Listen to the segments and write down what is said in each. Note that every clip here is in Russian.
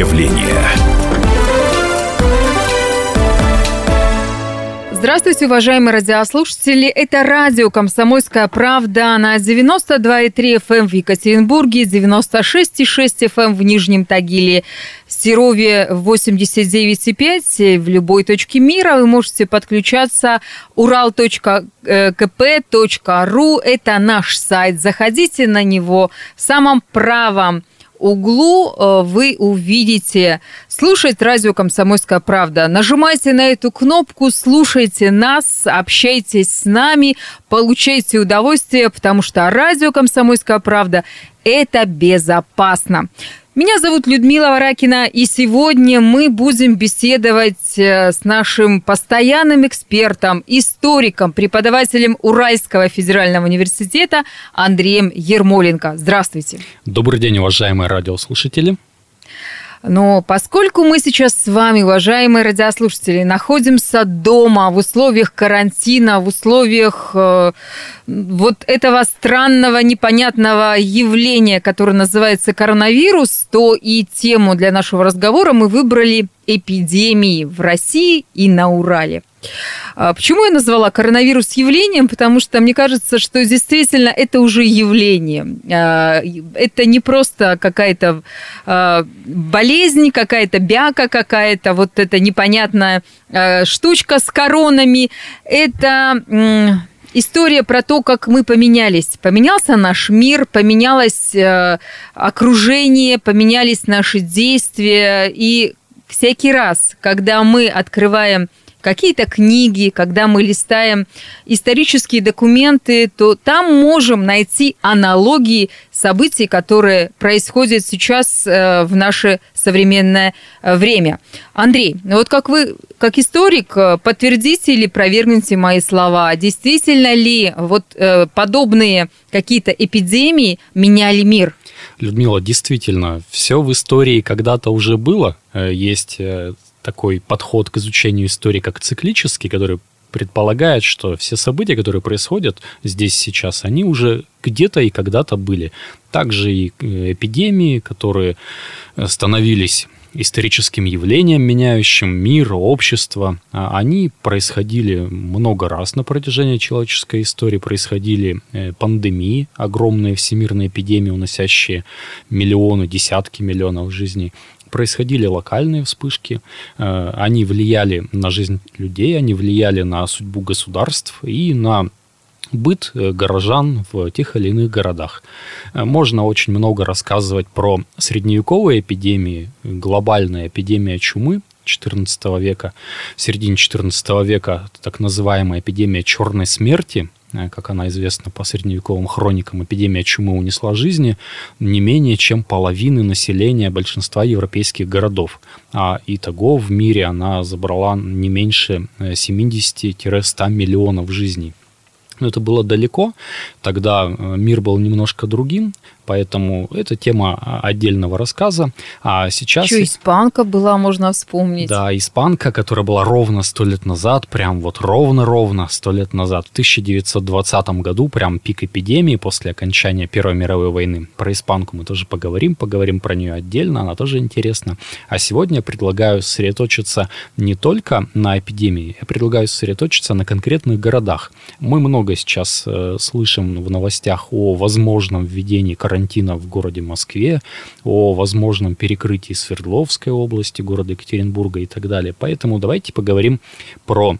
явление. Здравствуйте, уважаемые радиослушатели. Это радио «Комсомольская правда» на 92,3 FM в Екатеринбурге, 96,6 FM в Нижнем Тагиле, Серове 89,5 в любой точке мира. Вы можете подключаться ural.kp.ru. Это наш сайт. Заходите на него в самом правом углу э, вы увидите слушать радио «Комсомольская правда». Нажимайте на эту кнопку, слушайте нас, общайтесь с нами, получайте удовольствие, потому что радио «Комсомольская правда» – это безопасно. Меня зовут Людмила Варакина, и сегодня мы будем беседовать э, с нашим постоянным экспертом, историком, преподавателем Уральского федерального университета Андреем Ермоленко. Здравствуйте. Добрый день, уважаемые радиослушатели. Но поскольку мы сейчас с вами, уважаемые радиослушатели, находимся дома в условиях карантина, в условиях э, вот этого странного, непонятного явления, которое называется коронавирус, то и тему для нашего разговора мы выбрали эпидемии в России и на Урале. А почему я назвала коронавирус явлением? Потому что мне кажется, что действительно это уже явление. А, это не просто какая-то а, болезнь, какая-то бяка какая-то, вот эта непонятная штучка с коронами. Это история про то, как мы поменялись. Поменялся наш мир, поменялось окружение, поменялись наши действия. И всякий раз, когда мы открываем какие-то книги, когда мы листаем исторические документы, то там можем найти аналогии событий, которые происходят сейчас э, в наше современное э, время. Андрей, ну вот как вы, как историк, э, подтвердите или провергните мои слова, действительно ли вот подобные какие-то эпидемии меняли мир? Людмила, действительно, все в истории когда-то уже было. Есть такой подход к изучению истории как циклический, который предполагает, что все события, которые происходят здесь сейчас, они уже где-то и когда-то были. Также и э, эпидемии, которые становились историческим явлением, меняющим мир, общество. А они происходили много раз на протяжении человеческой истории. Происходили э, пандемии, огромные всемирные эпидемии, уносящие миллионы, десятки миллионов жизней происходили локальные вспышки, э, они влияли на жизнь людей, они влияли на судьбу государств и на быт э, горожан в тех или иных городах. Э, можно очень много рассказывать про средневековые эпидемии, глобальная эпидемия чумы, XIV века, в середине XIV века так называемая эпидемия черной смерти – как она известна по средневековым хроникам, эпидемия чумы унесла жизни не менее чем половины населения большинства европейских городов. А итого в мире она забрала не меньше 70-100 э, миллионов жизней. Но это было далеко, тогда э, мир был немножко другим, поэтому это тема отдельного рассказа. А сейчас... Еще испанка была, можно вспомнить. Да, испанка, которая была ровно сто лет назад, прям вот ровно-ровно сто лет назад, в 1920 году, прям пик эпидемии после окончания Первой мировой войны. Про испанку мы тоже поговорим, поговорим про нее отдельно, она тоже интересна. А сегодня я предлагаю сосредоточиться не только на эпидемии, я предлагаю сосредоточиться на конкретных городах. Мы много сейчас э, слышим в новостях о возможном введении карантина карантина в городе Москве, о возможном перекрытии Свердловской области, города Екатеринбурга и так далее. Поэтому давайте поговорим про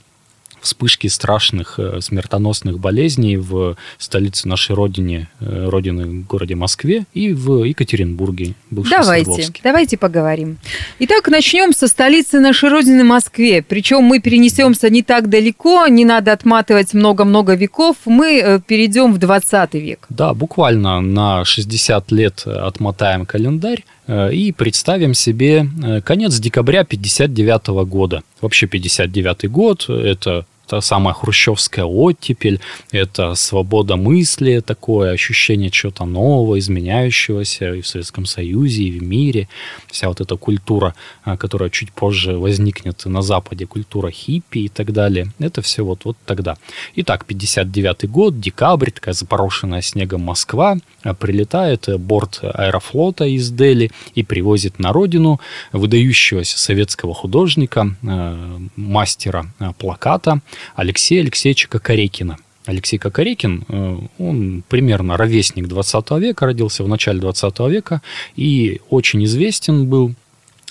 вспышки страшных э, смертоносных болезней в столице нашей родины, э, родины городе Москве и в Екатеринбурге, Давайте, давайте поговорим. Итак, начнем со столицы нашей родины Москве. Причем мы перенесемся не так далеко, не надо отматывать много-много веков, мы э, перейдем в 20 век. Да, буквально на 60 лет отмотаем календарь и представим себе конец декабря 59 года. Вообще 59 год – это та самая хрущевская оттепель, это свобода мысли, такое ощущение чего-то нового, изменяющегося и в Советском Союзе, и в мире. Вся вот эта культура, а, которая чуть позже возникнет на Западе, культура хиппи и так далее. Это все вот, вот тогда. Итак, 59 год, декабрь, такая запорошенная снегом Москва, а, прилетает борт аэрофлота из Дели и привозит на родину выдающегося советского художника, а, мастера плаката Алексея Алексеевича Кокорекина. Алексей Кокорекин, э, он примерно ровесник 20 века, родился в начале 20 века и очень известен был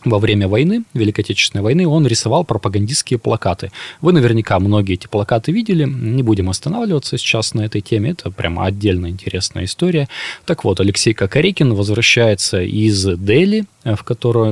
во время войны, Великой Отечественной войны, он рисовал пропагандистские плакаты. Вы наверняка многие эти плакаты видели, не будем останавливаться сейчас на этой теме, это прямо отдельно интересная история. Так вот, Алексей Кокорекин возвращается из Дели, в которой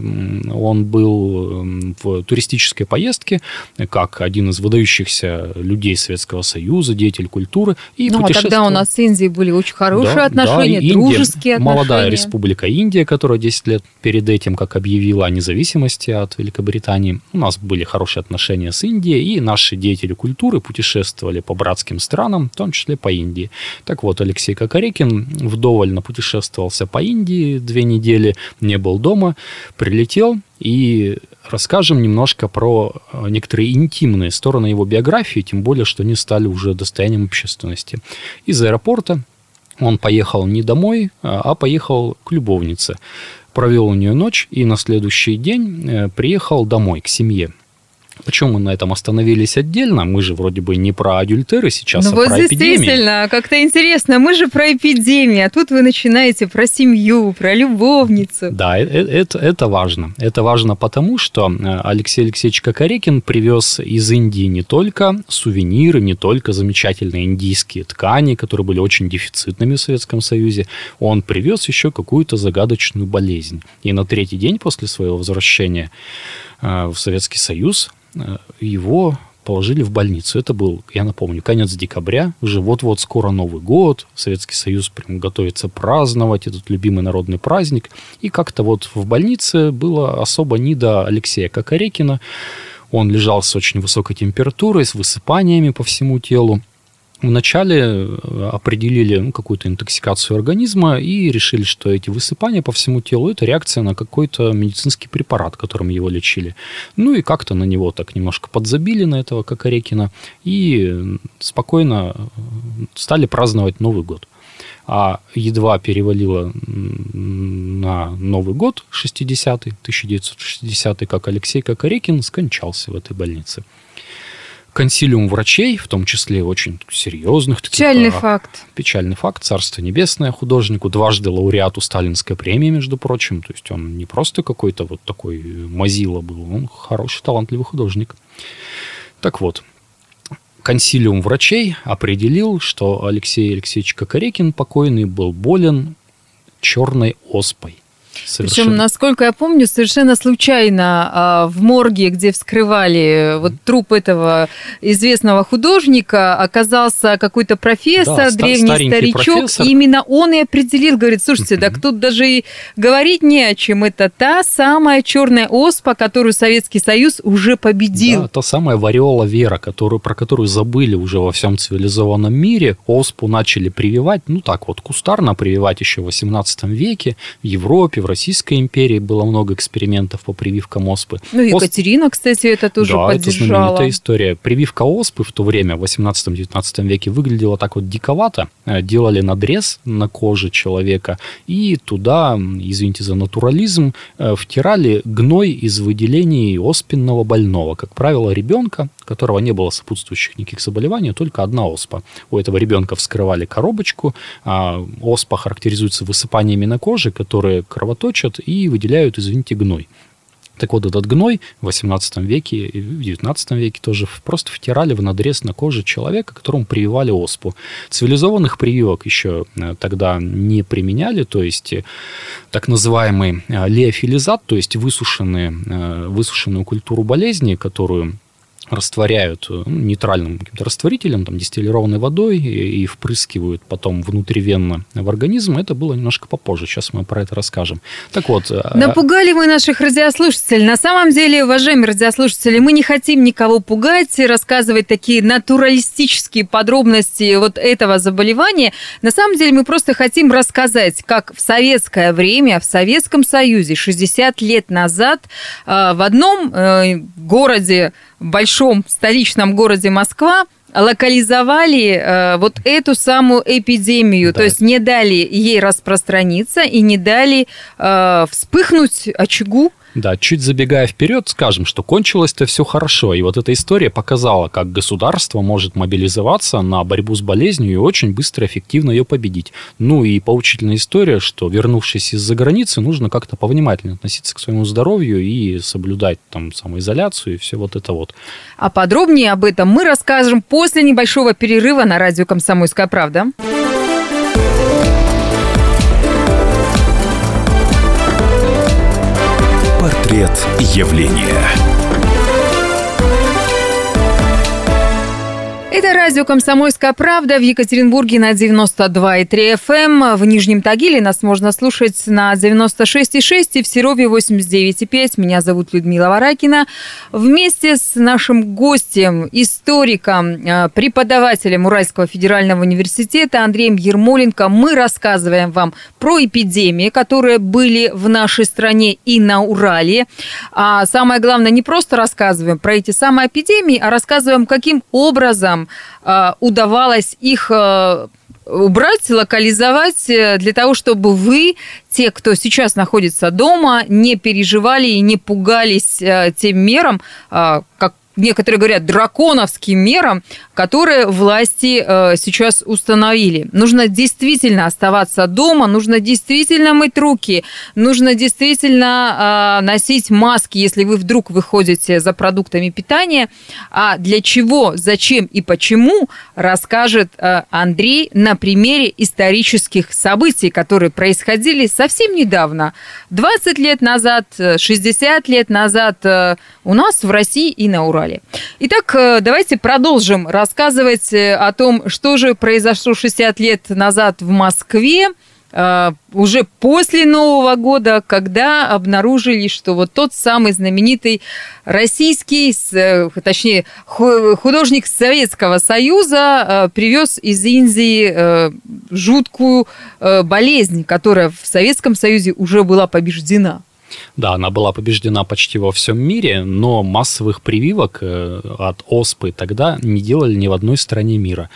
он был эм, в туристической поездке, как один из выдающихся людей Советского Союза, деятель культуры. И ну, а тогда у нас с Индией были очень хорошие да, отношения, да, дружеские Индия, отношения. Молодая республика Индия, которая 10 лет перед этим, как объявила независимости от Великобритании, у нас были хорошие отношения с Индией, и наши деятели культуры путешествовали по братским странам, в том числе по Индии. Так вот, Алексей Кокорекин вдоволь путешествовался по Индии две недели, не был дома, прилетел и расскажем немножко про э, некоторые интимные стороны его биографии, тем более, что они стали уже достоянием общественности. Из аэропорта он поехал не домой, а, а поехал к любовнице. Провел у нее ночь и на следующий день э, приехал домой, к семье. Почему мы на этом остановились отдельно? Мы же вроде бы не про адюльтеры сейчас, ну, а вот про эпидемии. действительно, как-то интересно. Мы же про эпидемию, а тут вы начинаете про семью, про любовницу. Да, это, это, это важно. Это важно потому, что э, Алексей Алексеевич Кокорекин привез из Индии не только сувениры, не только замечательные индийские ткани, которые были очень дефицитными в Советском Союзе, он привез еще какую-то загадочную болезнь. И на третий день после своего возвращения э, в Советский Союз Э, его положили в больницу. Это был, я напомню, конец декабря, уже вот-вот скоро Новый год, Советский Союз прям готовится праздновать этот любимый народный праздник. И как-то вот в больнице было особо не до Алексея Кокорекина. Он лежал с очень высокой температурой, с высыпаниями по всему телу. Вначале э, определили ну, какую-то интоксикацию организма и решили, что эти высыпания по всему телу – это реакция на какой-то медицинский препарат, которым его лечили. Ну и как-то на него так немножко подзабили, на этого Кокорекина, и спокойно э, стали праздновать Новый год. А едва перевалило на Новый год, 60-й, 1960 как Алексей Кокорекин скончался в этой больнице консилиум врачей, в том числе очень серьезных. Печальный таких, факт. Печальный факт. Царство небесное художнику, дважды лауреату Сталинской премии, между прочим. То есть он не просто какой-то вот такой мазила был, он хороший, талантливый художник. Так вот, консилиум врачей определил, что Алексей Алексеевич Кокорекин покойный был болен черной оспой. Совершенно. Причем, насколько я помню, совершенно случайно а, в морге, где вскрывали вот труп этого известного художника, оказался какой-то профессор, да, древний старичок. Профессор. И именно он и определил, говорит, слушайте, mm-hmm. так тут даже и говорить не о чем. Это та самая черная оспа, которую Советский Союз уже победил. Да, та самая вариола вера, которую, про которую забыли уже во всем цивилизованном мире. Оспу начали прививать, ну так вот, кустарно прививать еще в 18 веке в Европе, Российской империи было много экспериментов по прививкам оспы. Ну, Екатерина, Осп... кстати, это тоже да, поддержала. это знаменитая история. Прививка оспы в то время, в 18-19 веке, выглядела так вот диковато. Э, делали надрез на коже человека, и туда, извините за натурализм, э, втирали гной из выделений оспенного больного. Как правило, ребенка, у которого не было сопутствующих никаких заболеваний, только одна оспа. У этого ребенка вскрывали коробочку, а оспа характеризуется высыпаниями на коже, которые кровоточат кровоточат и выделяют, извините, гной. Так вот, этот гной в 18 веке и в 19 веке тоже просто втирали в надрез на коже человека, которому прививали оспу. Цивилизованных прививок еще э, тогда не применяли, то есть э, так называемый э, леофилизат, то есть высушенные, высушенную культуру болезни, которую растворяют э, ну, нейтральным каким-то растворителем, там, дистиллированной водой и, и впрыскивают потом внутривенно в организм. Это было немножко попозже. Сейчас мы про это расскажем. Так вот... Э, Напугали мы наших радиослушателей. На самом деле, уважаемые радиослушатели, мы не хотим никого пугать, рассказывать такие натуралистические подробности вот этого заболевания. На самом деле, мы просто хотим рассказать, как в советское время, в Советском Союзе 60 лет назад э, в одном городе большом столичном городе Москва локализовали э, вот эту самую эпидемию, да. то есть не дали ей распространиться и не дали э, вспыхнуть очагу да, чуть забегая вперед, скажем, что кончилось-то все хорошо. И вот эта история показала, как государство может мобилизоваться на борьбу с болезнью и очень быстро, эффективно ее победить. Ну и поучительная история, что вернувшись из-за границы, нужно как-то повнимательнее относиться к своему здоровью и соблюдать там самоизоляцию и все вот это вот. А подробнее об этом мы расскажем после небольшого перерыва на радио «Комсомольская правда». Портрет явления. Это радио «Комсомольская правда» в Екатеринбурге на 92,3 FM. Эм. В Нижнем Тагиле нас можно слушать на 96,6 и в Серове 89,5. Меня зовут Людмила Варакина. Вместе с нашим гостем, историком, э, преподавателем Уральского федерального университета Андреем Ермоленко мы рассказываем вам про эпидемии, которые были в нашей стране и на Урале. А самое главное, не просто рассказываем про эти самые эпидемии, а рассказываем, каким образом Э, удавалось их э, убрать, локализовать э, для того, чтобы вы, те, кто сейчас находится дома, не переживали и не пугались тем мерам, как некоторые говорят, драконовским мерам, которые власти э, сейчас установили. Нужно действительно оставаться дома, нужно действительно мыть руки, нужно действительно э, носить маски, если вы вдруг выходите за продуктами питания. А для чего, зачем и почему, расскажет э, Андрей на примере исторических событий, которые происходили совсем недавно. 20 лет назад, 60 лет назад у нас в России и на Урале. Итак, э, давайте продолжим рассказывать э, о том, что же произошло 60 лет назад в Москве, э, уже после Нового года, когда обнаружили, что вот тот самый знаменитый российский, точнее, художник Советского Союза привез из Индии жуткую болезнь, которая в Советском Союзе уже была побеждена. Да, она была побеждена почти во всем мире, но массовых прививок э, от оспы тогда не делали ни в одной стране мира.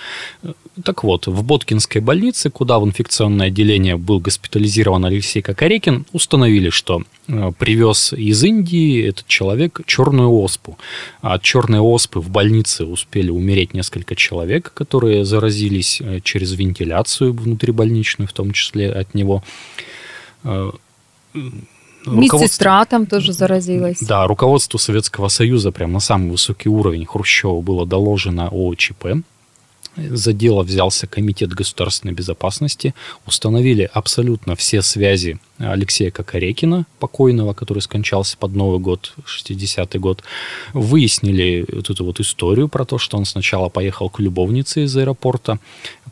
Так вот, в Боткинской больнице, куда в инфекционное отделение был госпитализирован Алексей Кокорекин, установили, что э, привез из Индии этот человек черную оспу. От черной оспы в больнице успели умереть несколько человек, которые заразились э, через вентиляцию внутрибольничную, в том числе от него Медсестра там тоже заразилась. Да, руководству Советского Союза прямо на самый высокий уровень Хрущева было доложено о ЧП. За дело взялся Комитет государственной безопасности. Установили абсолютно все связи Алексея Кокорекина, покойного, который скончался под Новый год, 60-й год. Выяснили вот эту вот историю про то, что он сначала поехал к любовнице из аэропорта,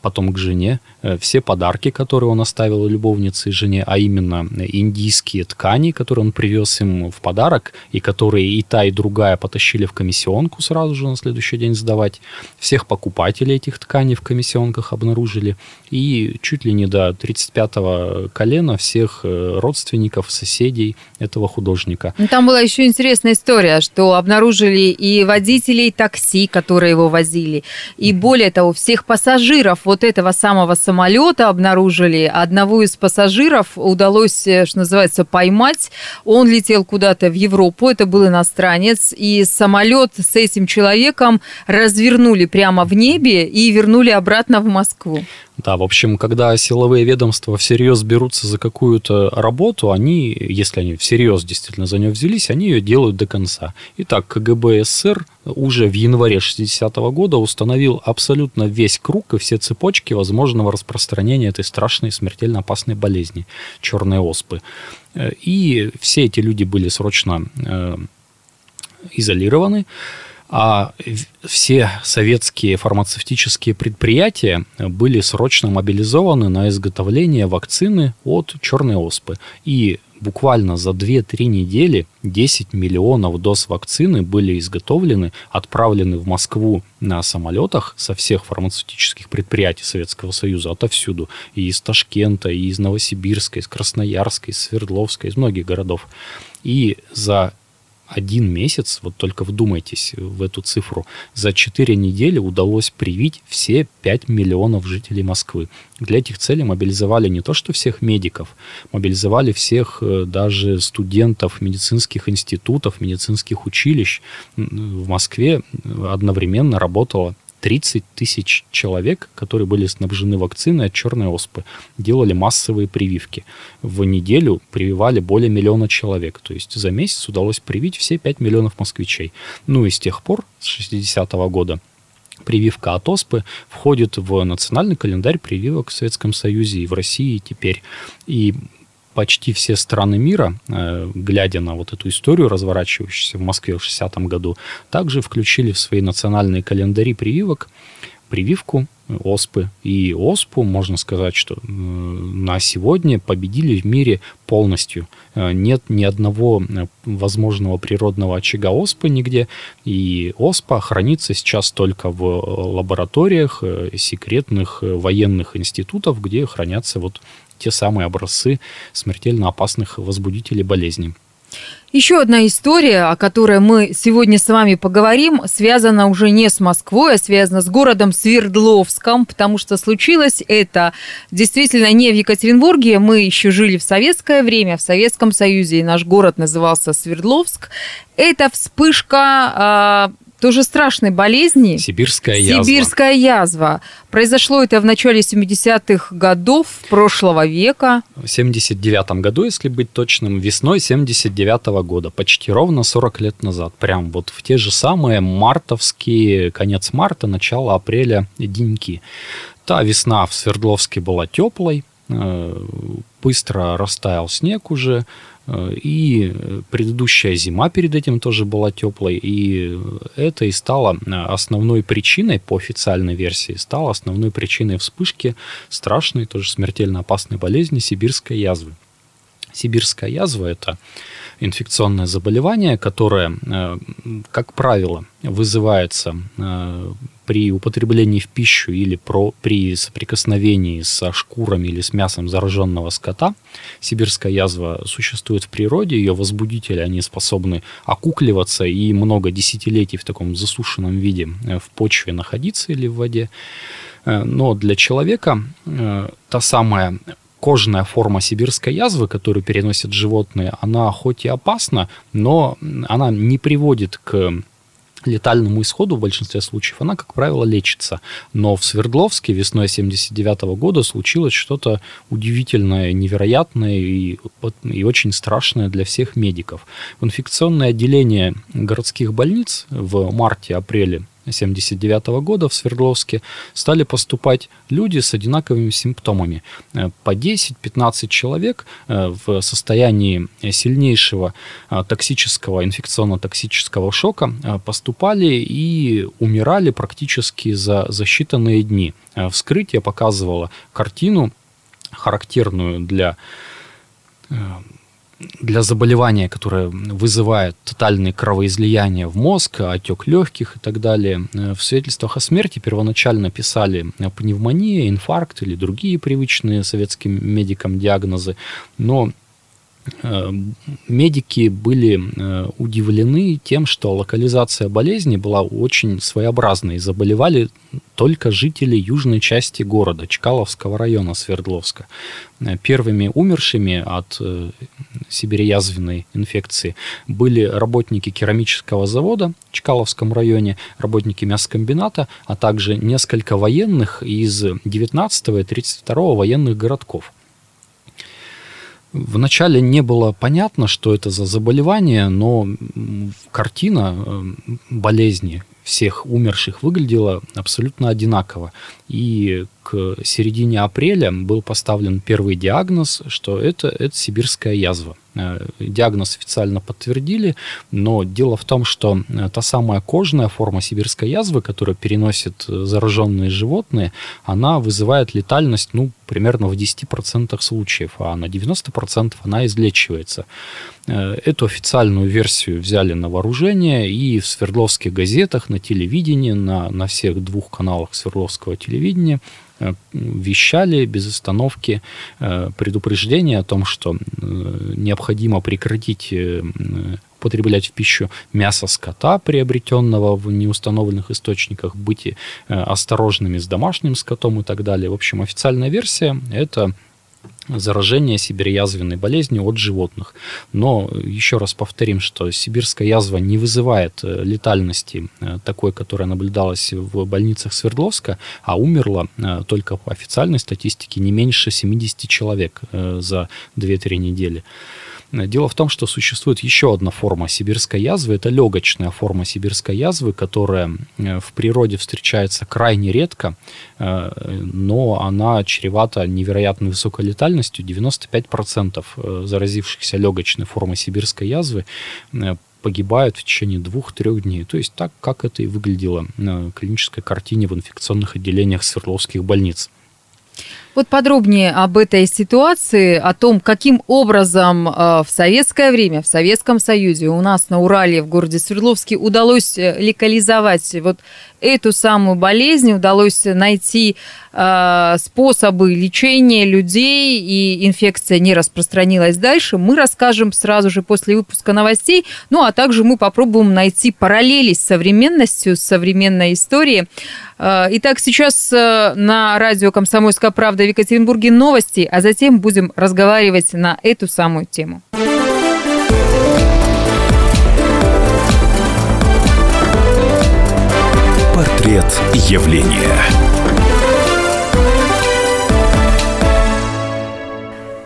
потом к жене. Э, все подарки, которые он оставил любовнице и жене, а именно индийские ткани, которые он привез им в подарок, и которые и та, и другая потащили в комиссионку сразу же на следующий день сдавать. Всех покупателей этих тканей в комиссионках обнаружили. И чуть ли не до 35-го колена всех э, родственников, соседей этого художника. Ну, там была еще интересная история, что обнаружили и водителей такси, которые его возили, и более того, всех пассажиров вот этого самого самолета обнаружили. Одного из пассажиров удалось, э, что называется, поймать. Он летел куда-то в Европу, это был иностранец, и самолет с этим человеком развернули прямо в небе и вернули обратно в Москву. Да, в общем, когда силовые ведомства всерьез берутся за какую-то работу, они, если они всерьез действительно за нее взялись, они ее делают до конца. Итак, КГБ СССР уже в январе 60 -го года установил абсолютно весь круг и все цепочки возможного распространения этой страшной смертельно опасной болезни, черной оспы. И все эти люди были срочно э, изолированы. А все советские фармацевтические предприятия были срочно мобилизованы на изготовление вакцины от черной оспы. И буквально за 2-3 недели 10 миллионов доз вакцины были изготовлены, отправлены в Москву на самолетах со всех фармацевтических предприятий Советского Союза, отовсюду. И из Ташкента, и из Новосибирска, из Красноярска, из Свердловска, из многих городов. И за один месяц, вот только вдумайтесь в эту цифру, за 4 недели удалось привить все 5 миллионов жителей Москвы. Для этих целей мобилизовали не то что всех медиков, мобилизовали всех э, даже студентов медицинских институтов, медицинских училищ. В Москве одновременно работало 30 тысяч человек, которые были снабжены вакциной от черной оспы, делали массовые прививки. В неделю прививали более миллиона человек. То есть за месяц удалось привить все 5 миллионов москвичей. Ну и с тех пор, с 60-го года, прививка от оспы входит в национальный календарь прививок в Советском Союзе и в России теперь. И почти все страны мира, э, глядя на вот эту историю, разворачивающуюся в Москве в 60-м году, также включили в свои национальные календари прививок прививку оспы. И оспу, можно сказать, что э, на сегодня победили в мире полностью. Э, нет ни одного возможного природного очага оспы нигде. И оспа хранится сейчас только в лабораториях секретных военных институтов, где хранятся вот те самые образцы смертельно опасных возбудителей болезни. Еще одна история, о которой мы сегодня с вами поговорим, связана уже не с Москвой, а связана с городом Свердловском, потому что случилось это действительно не в Екатеринбурге. Мы еще жили в советское время, в Советском Союзе, и наш город назывался Свердловск. Это вспышка а, тоже страшной болезни. Сибирская язва. Сибирская язва. Произошло это в начале 70-х годов прошлого века. В 79 году, если быть точным, весной 79 -го года, почти ровно 40 лет назад. Прям вот в те же самые мартовские, конец марта, начало апреля деньки. Та весна в Свердловске была теплой, э, быстро растаял снег уже, и предыдущая зима перед этим тоже была теплой, и это и стало э, основной причиной, по официальной версии, стало основной причиной вспышки страшной, тоже смертельно опасной болезни сибирской язвы. Сибирская язва – это инфекционное заболевание, которое, э, как правило, вызывается при употреблении в пищу или про, при соприкосновении со шкурами или с мясом зараженного скота, сибирская язва существует в природе, ее возбудители, они способны окукливаться и много десятилетий в таком засушенном виде э, в почве находиться или в воде. Э, но для человека э, та самая кожная форма сибирской язвы, которую переносят животные, она хоть и опасна, но она не приводит к летальному исходу в большинстве случаев, она, как правило, лечится. Но в Свердловске весной 79 года случилось что-то удивительное, невероятное и, и очень страшное для всех медиков. В инфекционное отделение городских больниц в марте-апреле 1979 года в Свердловске стали поступать люди с одинаковыми симптомами. Э, по 10-15 человек э, в состоянии сильнейшего э, токсического, инфекционно-токсического шока поступали и умирали практически за, за считанные дни. Вскрытие показывало картину, характерную для для заболевания, которое вызывает тотальные кровоизлияния в мозг, отек легких и так далее. Э, в свидетельствах о смерти первоначально писали пневмония, инфаркт или другие привычные советским медикам диагнозы, но Э, медики были э, удивлены тем, что локализация болезни была очень своеобразной. Заболевали только жители южной части города, Чкаловского района Свердловска. Э, первыми умершими от сибиреязвенной инфекции были работники керамического завода в Чкаловском районе, работники мясокомбината, а также несколько военных из 19 и 32 военных городков – Вначале не было понятно, что это за заболевание, но картина э, болезни всех умерших выглядела абсолютно одинаково. И к середине апреля был поставлен первый диагноз, что это, это сибирская язва – Диагноз официально подтвердили, но дело в том, что та самая кожная форма сибирской язвы, которую переносят зараженные животные, она вызывает летальность, ну, примерно в 10% случаев, а на 90% она излечивается. Эту официальную версию взяли на вооружение и в Свердловских газетах, на телевидении, на, на всех двух каналах Свердловского телевидения Э, вещали без остановки э, предупреждение о том, что э, необходимо прекратить употреблять в пищу мясо скота, приобретенного в неустановленных источниках, быть осторожными с домашним скотом и так далее. В общем, официальная версия – это заражения сибирязвенной болезнью от животных. Но еще раз повторим, что сибирская язва не вызывает э, летальности э, такой, которая наблюдалась в больницах Свердловска, а умерло э, только по официальной статистике не меньше 70 человек за 2-3 недели. Дело в том, что существует еще одна форма сибирской язвы. Это легочная форма сибирской язвы, которая э, в природе встречается крайне редко, э, но она чревата невероятно высокой летальностью. 95% э, заразившихся легочной формой сибирской язвы погибают в течение двух-трех дней. То есть так, как это и выглядело на клинической картине в инфекционных отделениях Свердловских больниц. Вот подробнее об этой ситуации, о том, каким образом э, в советское время, в Советском Союзе у нас на Урале, в городе Свердловске удалось э, локализовать вот эту самую болезнь, удалось найти э, способы лечения людей, и инфекция не распространилась дальше, мы расскажем сразу же после выпуска новостей. Ну, а также мы попробуем найти параллели с современностью, с современной историей. Э, итак, сейчас э, на радио «Комсомольская правда» в Екатеринбурге новости, а затем будем разговаривать на эту самую тему. Портрет явления.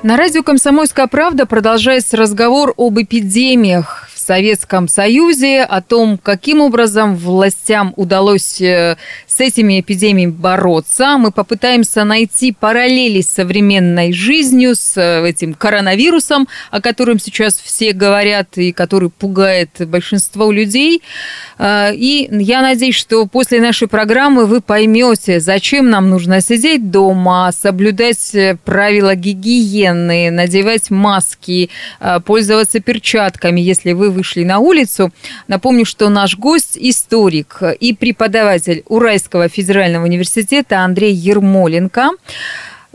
На радио «Комсомольская правда» продолжается разговор об эпидемиях Советском Союзе, о том, каким образом властям удалось э, с этими эпидемиями бороться. Мы попытаемся найти параллели с современной жизнью, с э, этим коронавирусом, о котором сейчас все говорят и который пугает большинство людей. Э, и я надеюсь, что после нашей программы вы поймете, зачем нам нужно сидеть дома, соблюдать правила гигиены, надевать маски, пользоваться перчатками, если вы вышли на улицу. Напомню, что наш гость – историк и преподаватель Уральского федерального университета Андрей Ермоленко.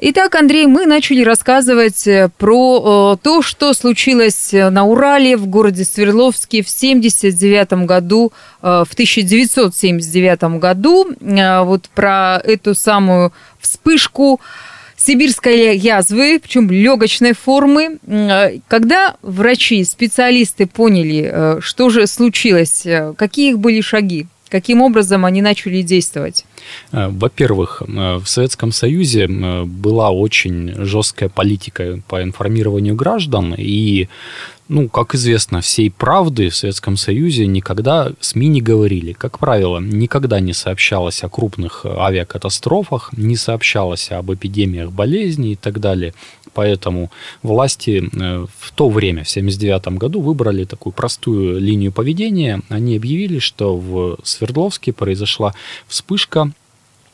Итак, Андрей, мы начали рассказывать э, про э, то, что случилось на Урале в городе Свердловске в 79 году, в 1979 году, вот про эту самую вспышку сибирской язвы, причем легочной формы. Э, когда врачи, специалисты поняли, э, что же случилось, э, какие их были шаги? Каким образом они начали действовать? Во-первых, в Советском Союзе была очень жесткая политика по информированию граждан, и ну, как известно, всей правды в Советском Союзе никогда СМИ не говорили. Как правило, никогда не сообщалось о крупных авиакатастрофах, не сообщалось об эпидемиях болезней и так далее. Поэтому власти э, в то время, в 1979 году, выбрали такую простую линию поведения. Они объявили, что в Свердловске произошла вспышка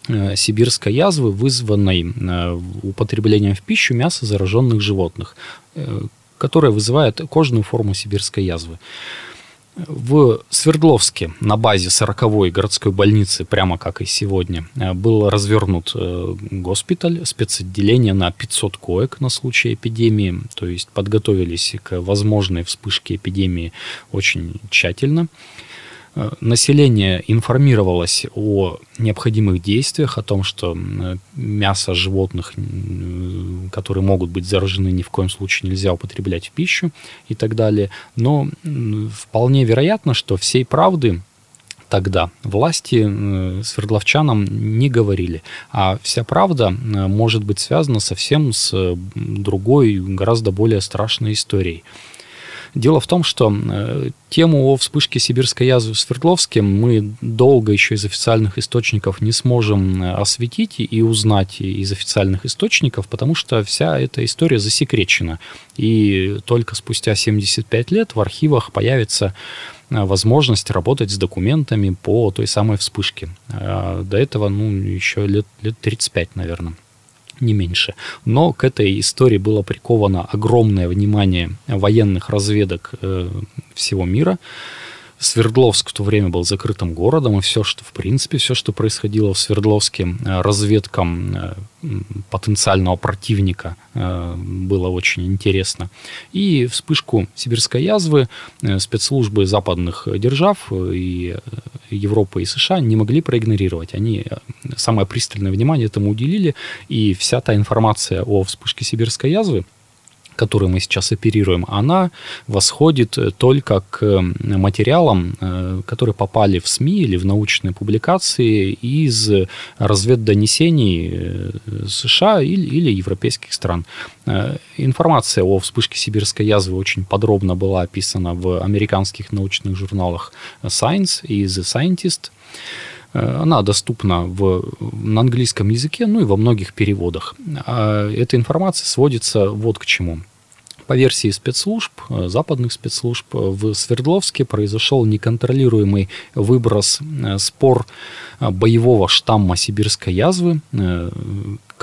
э, сибирской язвы, вызванной э, употреблением в пищу мяса зараженных животных которая вызывает кожную форму сибирской язвы. В Свердловске на базе 40-й городской больницы, прямо как и сегодня, э, был развернут э, госпиталь, спецотделение на 500 коек на случай эпидемии, то есть подготовились к возможной вспышке эпидемии очень тщательно. Э, население информировалось о необходимых действиях, о том, что мясо животных, которые могут быть заражены, ни в коем случае нельзя употреблять в пищу и так далее. Но вполне вероятно, что всей правды тогда власти свердловчанам не говорили. А вся правда может быть связана совсем с другой, гораздо более страшной историей. Дело в том, что э, тему о вспышке сибирской язвы в Свердловске мы долго еще из официальных источников не сможем э, осветить и узнать из официальных источников, потому что вся эта история засекречена. И только спустя 75 лет в архивах появится э, возможность работать с документами по той самой вспышке. До этого, ну, еще лет, лет 35, наверное не меньше. Но к этой истории было приковано огромное внимание военных разведок э, всего мира. Свердловск в то время был закрытым городом, и все, что, в принципе, все, что происходило в Свердловске, э, разведкам э, потенциального противника э, было очень интересно. И вспышку сибирской язвы спецслужбы западных держав и Европы и США не могли проигнорировать. Они самое пристальное внимание этому уделили, и вся та информация о вспышке сибирской язвы, которой мы сейчас оперируем, она восходит э, только к материалам, э, которые попали в СМИ или в научные публикации из разведдонесений э, США или, или европейских стран. Информация о вспышке сибирской язвы очень подробно была описана в американских научных журналах Science и The Scientist. Она доступна в, на английском языке, ну и во многих переводах. А эта информация сводится вот к чему. По версии спецслужб, э, западных спецслужб, в Свердловске произошел неконтролируемый выброс э, спор э, боевого штамма сибирской язвы,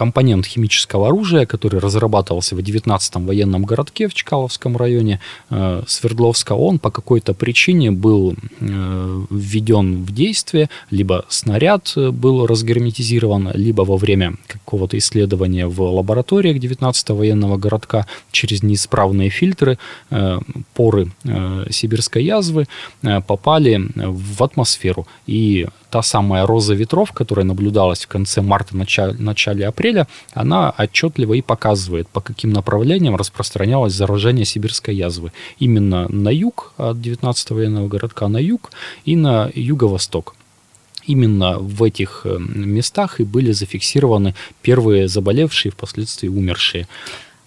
компонент химического оружия, который разрабатывался в 19-м военном городке в Чкаловском районе э, Свердловска, он по какой-то причине был э, введен в действие, либо снаряд был разгерметизирован, либо во время какого-то исследования в лабораториях 19-го военного городка через неисправные фильтры э, поры сибирской язвы попали в атмосферу. И та самая роза ветров, которая наблюдалась в конце марта, начале, начале апреля, она отчетливо и показывает, по каким направлениям распространялось заражение сибирской язвы. Именно на юг от 19-го военного городка на юг и на юго-восток. Именно в этих э, местах и были зафиксированы первые заболевшие, впоследствии умершие.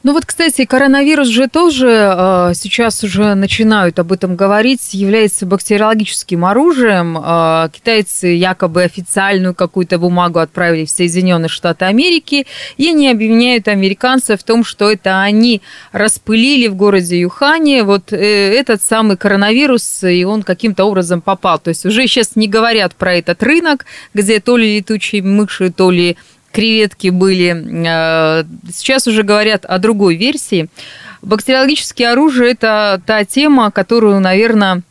Ну вот, кстати, коронавирус же тоже э, сейчас уже начинают об этом говорить, является бактериологическим оружием. Э, китайцы якобы официальную какую-то бумагу отправили в Соединенные Штаты Америки, и они обвиняют американцев в том, что это они распылили в городе Юхане вот э, этот самый коронавирус, и он каким-то образом попал. То есть уже сейчас не говорят про этот рынок, где то ли летучие мыши, то ли креветки были. Э, сейчас уже говорят о другой версии. Бактериологические оружия – это та тема, которую, наверное,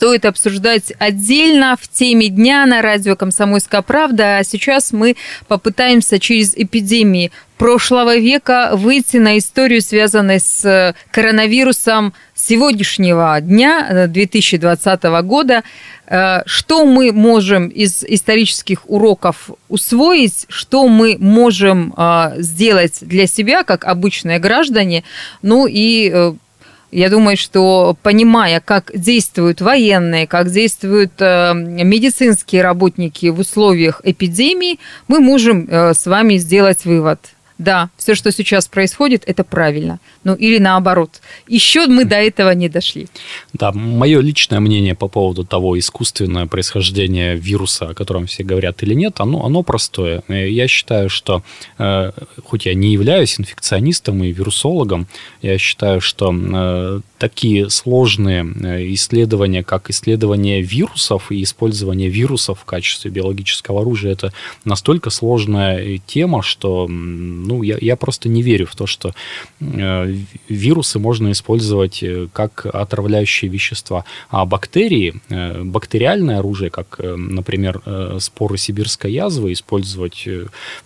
стоит обсуждать отдельно в теме дня на радио «Комсомольская правда». А сейчас мы попытаемся через эпидемии прошлого века выйти на историю, связанную с коронавирусом сегодняшнего дня, 2020 э, года. Э, что мы можем из исторических уроков усвоить, что мы можем э, сделать для себя, как обычные граждане, ну и я думаю, что понимая, как действуют военные, как действуют э, медицинские работники в условиях эпидемии, мы можем э, с вами сделать вывод. Да, все, что сейчас происходит, это правильно. Ну или наоборот. Еще мы до этого не дошли. Да, мое личное мнение по поводу того, искусственное происхождение вируса, о котором все говорят или нет, оно, оно простое. Я считаю, что, э, хоть я не являюсь инфекционистом и вирусологом, я считаю, что э, такие сложные исследования, как исследование вирусов и использование вирусов в качестве биологического оружия, это настолько сложная тема, что ну, я, я просто не верю в то, что вирусы можно использовать э, как отравляющие вещества. А бактерии, э, бактериальное оружие, как, э, например, споры сибирской язвы, использовать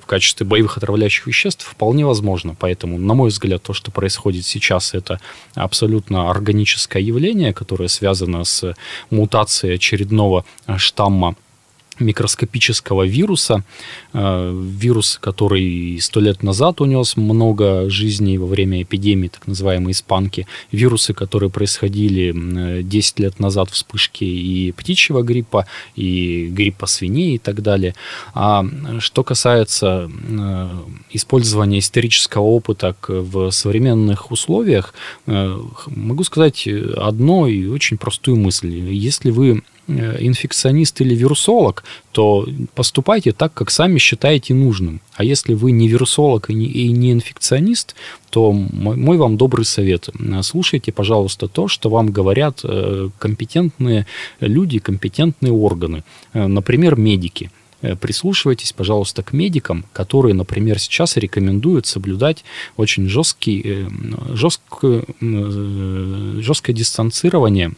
в качестве боевых отравляющих веществ вполне возможно. Поэтому, на мой взгляд, то, что происходит сейчас, это абсолютно органическое явление, которое связано с мутацией очередного штамма микроскопического вируса, э, вирус, который сто лет назад унес много жизней во время эпидемии, так называемой испанки, вирусы, которые происходили 10 лет назад, вспышки и птичьего гриппа, и гриппа свиней и так далее. А что касается э, использования исторического опыта в современных условиях, э, могу сказать одно и очень простую мысль. Если вы Э, инфекционист или вирусолог, то поступайте так, как сами считаете нужным. А если вы не вирусолог и не, и не инфекционист, то мой, мой вам добрый совет. Слушайте, пожалуйста, то, что вам говорят э, компетентные люди, компетентные органы. Э, например, медики прислушивайтесь, пожалуйста, к медикам, которые, например, сейчас рекомендуют соблюдать очень жесткий, жесткое, жесткое дистанцирование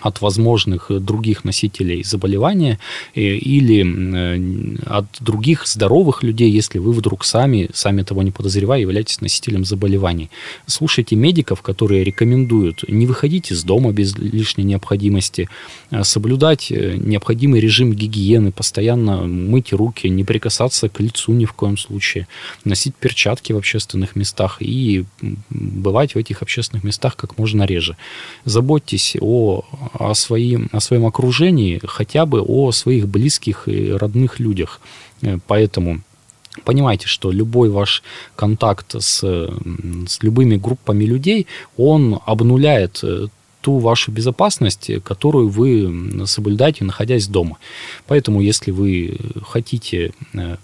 от возможных других носителей заболевания э, или э, от других здоровых людей, если вы вдруг сами, сами того не подозревая, являетесь носителем заболеваний. Слушайте медиков, которые рекомендуют не выходить из дома без лишней необходимости, а соблюдать э, необходимый режим гигиены, постоянно мыть руки, не прикасаться к лицу ни в коем случае, носить перчатки в общественных местах и бывать в этих общественных местах как можно реже. Заботьтесь о о, своим, о своем окружении, хотя бы о своих близких и родных людях. Э, поэтому понимайте, что любой ваш контакт с, с любыми группами людей, он обнуляет э, ту вашу безопасность, которую вы соблюдаете, находясь дома. Поэтому, если вы хотите э,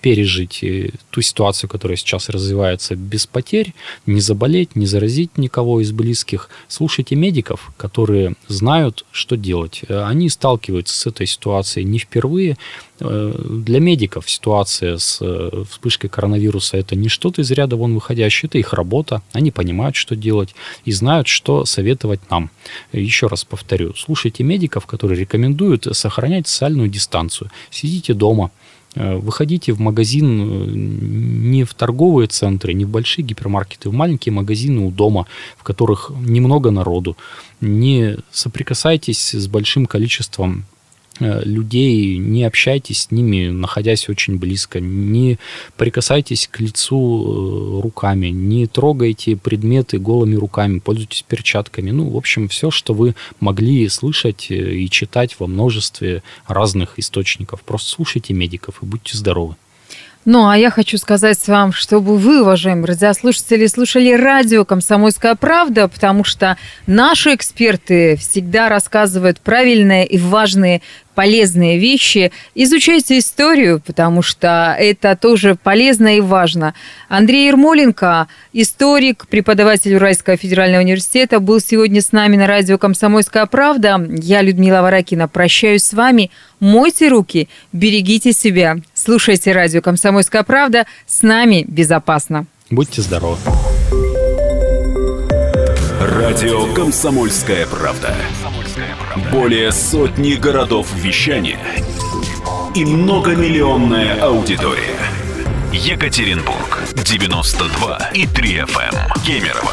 пережить э, ту ситуацию, которая сейчас развивается без потерь, не заболеть, не заразить никого из близких. Слушайте медиков, которые знают, что делать. Они сталкиваются с этой ситуацией не впервые. Э, для медиков ситуация с э, вспышкой коронавируса это не что-то из ряда вон выходящее, это их работа. Они понимают, что делать и знают, что советовать нам. Еще раз повторю, слушайте медиков, которые рекомендуют сохранять социальную дистанцию. Сидите дома, Э, выходите в магазин э, не в торговые центры, не в большие гипермаркеты, в маленькие магазины у дома, в которых немного народу. Не соприкасайтесь с большим количеством Э, людей, не общайтесь с ними, находясь очень близко, не прикасайтесь к лицу э, руками, не трогайте предметы голыми руками, пользуйтесь перчатками. Ну, в общем, все, что вы могли слышать э, и читать во множестве разных источников. Просто слушайте медиков и будьте здоровы. Ну, а я хочу сказать вам, чтобы вы, уважаемые радиослушатели, слушали радио «Комсомольская правда», потому что наши эксперты всегда рассказывают правильные и важные полезные вещи. Изучайте историю, потому что это тоже полезно и важно. Андрей Ермоленко, историк, преподаватель Уральского федерального университета, был сегодня с нами на радио «Комсомольская правда». Я, Людмила Варакина, прощаюсь с вами. Мойте руки, берегите себя. Слушайте радио «Комсомольская правда». С нами безопасно. Будьте здоровы. Радио «Комсомольская правда». Более сотни городов вещания и многомиллионная аудитория. Екатеринбург 92 и 3 FM. Эм. Кемерово